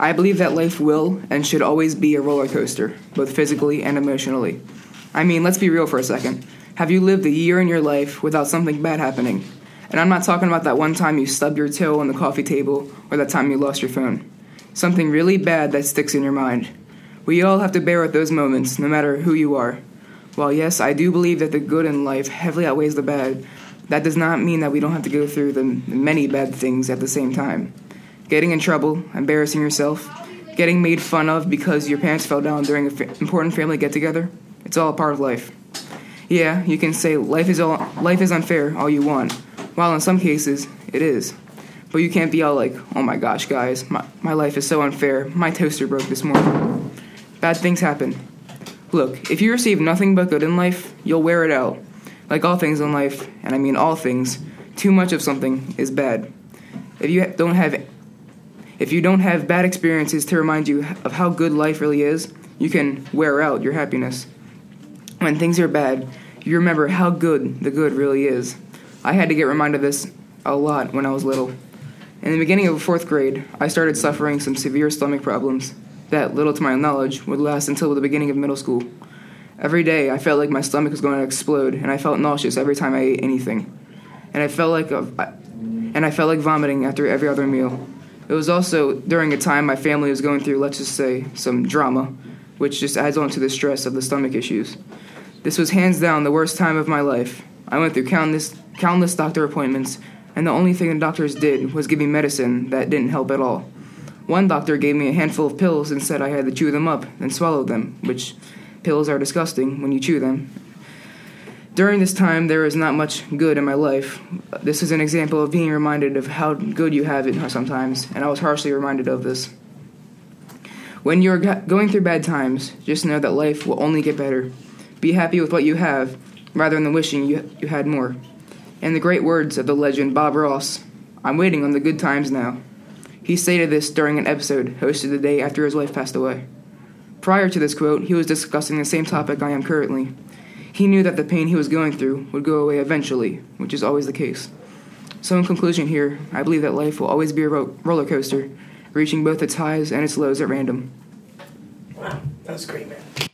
I believe that life will and should always be a roller coaster, both physically and emotionally. I mean, let's be real for a second. Have you lived a year in your life without something bad happening? And I'm not talking about that one time you stubbed your toe on the coffee table or that time you lost your phone. Something really bad that sticks in your mind. We all have to bear with those moments, no matter who you are. While yes, I do believe that the good in life heavily outweighs the bad, that does not mean that we don't have to go through the many bad things at the same time. Getting in trouble, embarrassing yourself, getting made fun of because your pants fell down during an fa- important family get together, it's all a part of life. Yeah, you can say life is all life is unfair all you want, while in some cases it is. But you can't be all like, oh my gosh, guys, my, my life is so unfair. My toaster broke this morning. Bad things happen. Look, if you receive nothing but good in life, you'll wear it out. Like all things in life, and I mean all things, too much of something is bad. If you don't have if you don't have bad experiences to remind you of how good life really is, you can wear out your happiness. When things are bad, you remember how good the good really is. I had to get reminded of this a lot when I was little. In the beginning of fourth grade, I started suffering some severe stomach problems that, little to my knowledge, would last until the beginning of middle school. Every day, I felt like my stomach was going to explode, and I felt nauseous every time I ate anything. And I felt like a, and I felt like vomiting after every other meal. It was also during a time my family was going through, let's just say, some drama, which just adds on to the stress of the stomach issues. This was hands down the worst time of my life. I went through countless, countless doctor appointments, and the only thing the doctors did was give me medicine that didn't help at all. One doctor gave me a handful of pills and said I had to chew them up and swallow them, which pills are disgusting when you chew them. During this time, there is not much good in my life. This is an example of being reminded of how good you have it sometimes, and I was harshly reminded of this. When you're going through bad times, just know that life will only get better. Be happy with what you have, rather than wishing you, you had more. In the great words of the legend Bob Ross, I'm waiting on the good times now. He stated this during an episode hosted the day after his wife passed away. Prior to this quote, he was discussing the same topic I am currently. He knew that the pain he was going through would go away eventually, which is always the case. So, in conclusion, here, I believe that life will always be a ro- roller coaster, reaching both its highs and its lows at random. Wow, that was great, man.